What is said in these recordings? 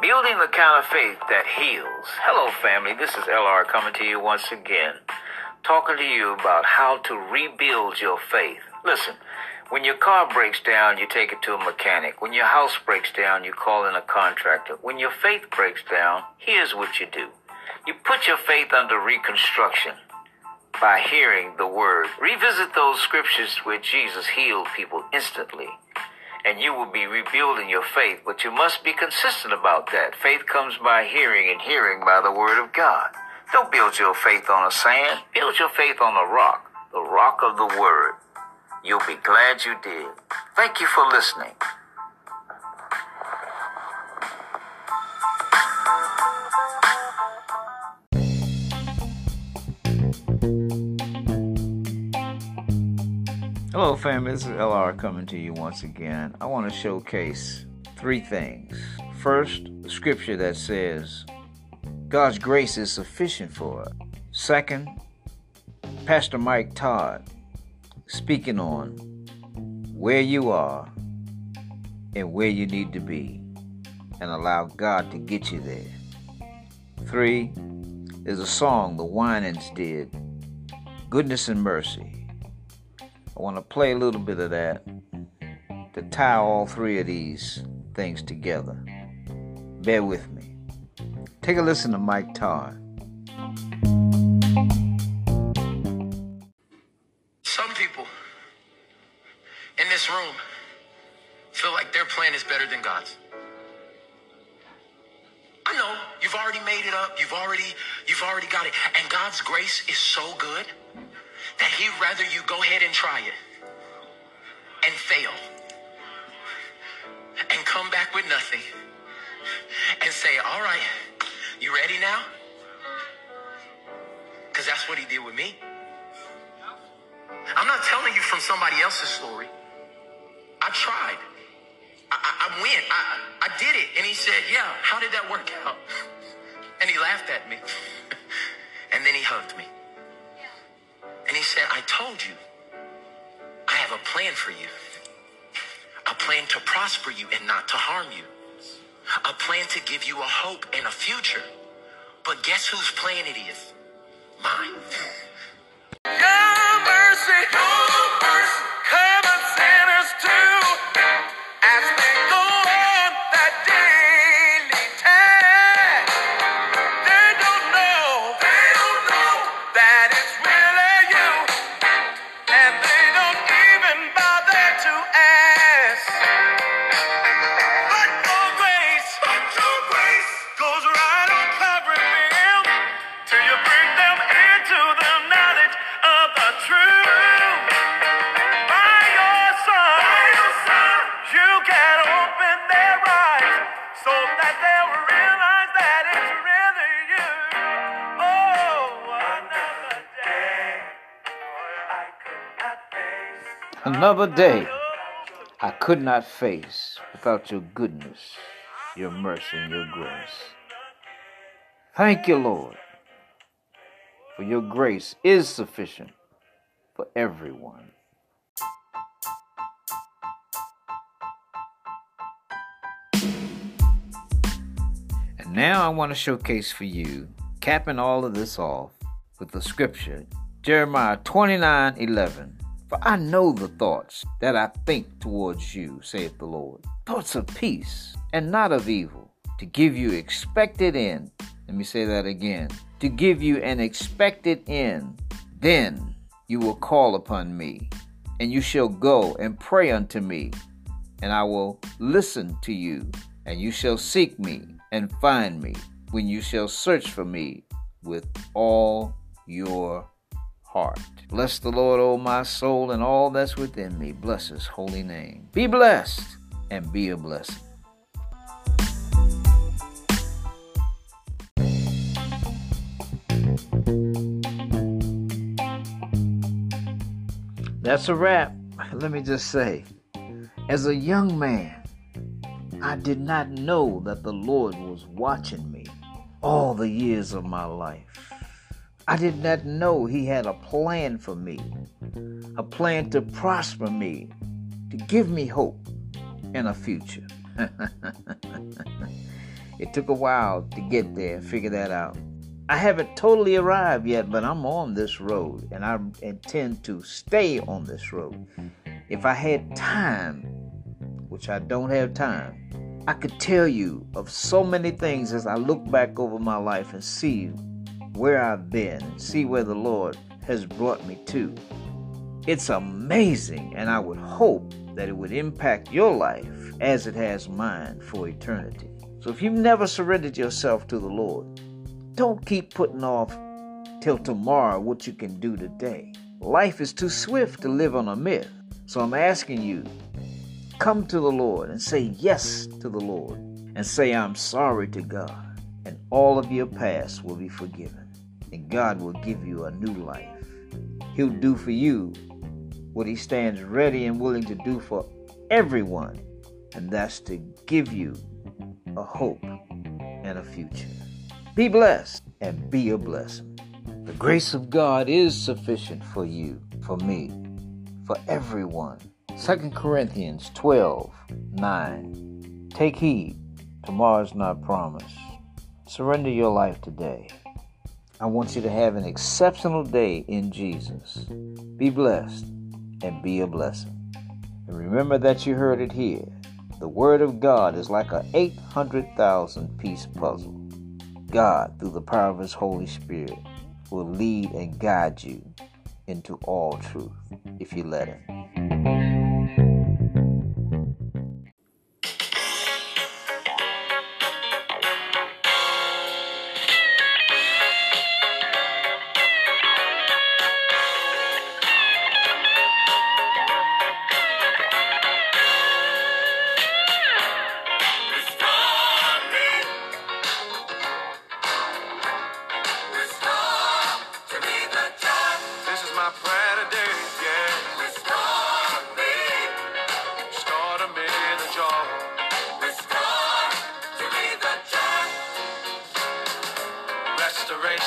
Building the kind of faith that heals. Hello, family. This is LR coming to you once again, talking to you about how to rebuild your faith. Listen, when your car breaks down, you take it to a mechanic. When your house breaks down, you call in a contractor. When your faith breaks down, here's what you do you put your faith under reconstruction by hearing the word. Revisit those scriptures where Jesus healed people instantly, and you will be rebuilding your faith. But you must be consistent about that. Faith comes by hearing, and hearing by the word of God. Don't build your faith on a sand, build your faith on a rock, the rock of the word. You'll be glad you did. Thank you for listening. Hello, family. This is LR coming to you once again. I want to showcase three things. First, scripture that says, God's grace is sufficient for us. Second, Pastor Mike Todd speaking on where you are and where you need to be and allow God to get you there. Three, there's a song the Winans did, Goodness and Mercy. I want to play a little bit of that to tie all three of these things together. Bear with me. Take a listen to Mike Todd. Some people in this room feel like their plan is better than God's. I know you've already made it up. You've already you've already got it. And God's grace is so good that he'd rather you go ahead and try it and fail and come back with nothing and say, "All right, you ready now?" Cuz that's what he did with me. I'm not telling you from somebody else's story. I tried. I, I, I went. I, I did it. And he said, Yeah, how did that work out? And he laughed at me. and then he hugged me. And he said, I told you, I have a plan for you. A plan to prosper you and not to harm you. A plan to give you a hope and a future. But guess whose plan it is? Mine. Your mercy, your mercy. Another day I could not face without your goodness, your mercy, and your grace. Thank you, Lord, for your grace is sufficient for everyone. And now I want to showcase for you, capping all of this off with the scripture, Jeremiah 29 11. For I know the thoughts that I think towards you, saith the Lord. Thoughts of peace and not of evil, to give you expected end. Let me say that again. To give you an expected end. Then you will call upon me, and you shall go and pray unto me, and I will listen to you, and you shall seek me and find me when you shall search for me with all your heart. Bless the Lord, O my soul, and all that's within me. Bless his holy name. Be blessed and be a blessing. That's a wrap. Let me just say, as a young man, I did not know that the Lord was watching me all the years of my life. I did not know he had a plan for me, a plan to prosper me, to give me hope and a future. It took a while to get there figure that out. I haven't totally arrived yet, but I'm on this road and I intend to stay on this road. If I had time, which I don't have time, I could tell you of so many things as I look back over my life and see where I've been and see where the Lord has brought me to. It's amazing, and I would hope that it would impact your life as it has mine for eternity. So if you've never surrendered yourself to the Lord, don't keep putting off till tomorrow what you can do today. Life is too swift to live on a myth. So I'm asking you, come to the Lord and say yes to the Lord and say, I'm sorry to God, and all of your past will be forgiven, and God will give you a new life. He'll do for you what He stands ready and willing to do for everyone, and that's to give you a hope and a future. Be blessed and be a blessing. The grace of God is sufficient for you, for me, for everyone. 2 Corinthians 12 9. Take heed, tomorrow's not promised. Surrender your life today. I want you to have an exceptional day in Jesus. Be blessed and be a blessing. And remember that you heard it here. The Word of God is like a 800,000 piece puzzle. God, through the power of His Holy Spirit, will lead and guide you into all truth if you let Him.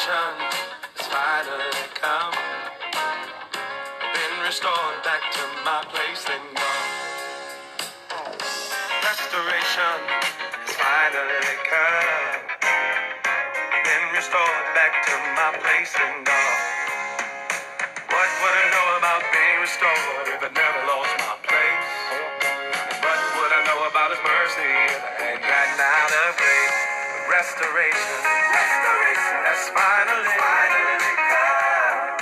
Restoration has finally come. Been restored back to my place in God. Restoration has finally come. Been restored back to my place in God. What would I know about being restored if I never lost my place? What would I know about His mercy if I had gotten? Restoration, restoration has finally, finally.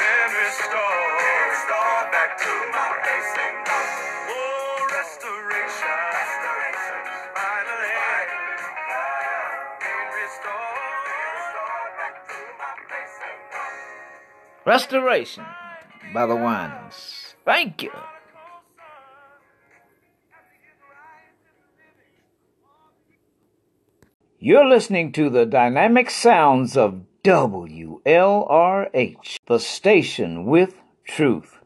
Been restored, been restored back to my God. Oh, restoration, restoration finally. Been restored, restored back to my. Restoration by the Winans. Thank you. You're listening to the dynamic sounds of WLRH, the station with truth.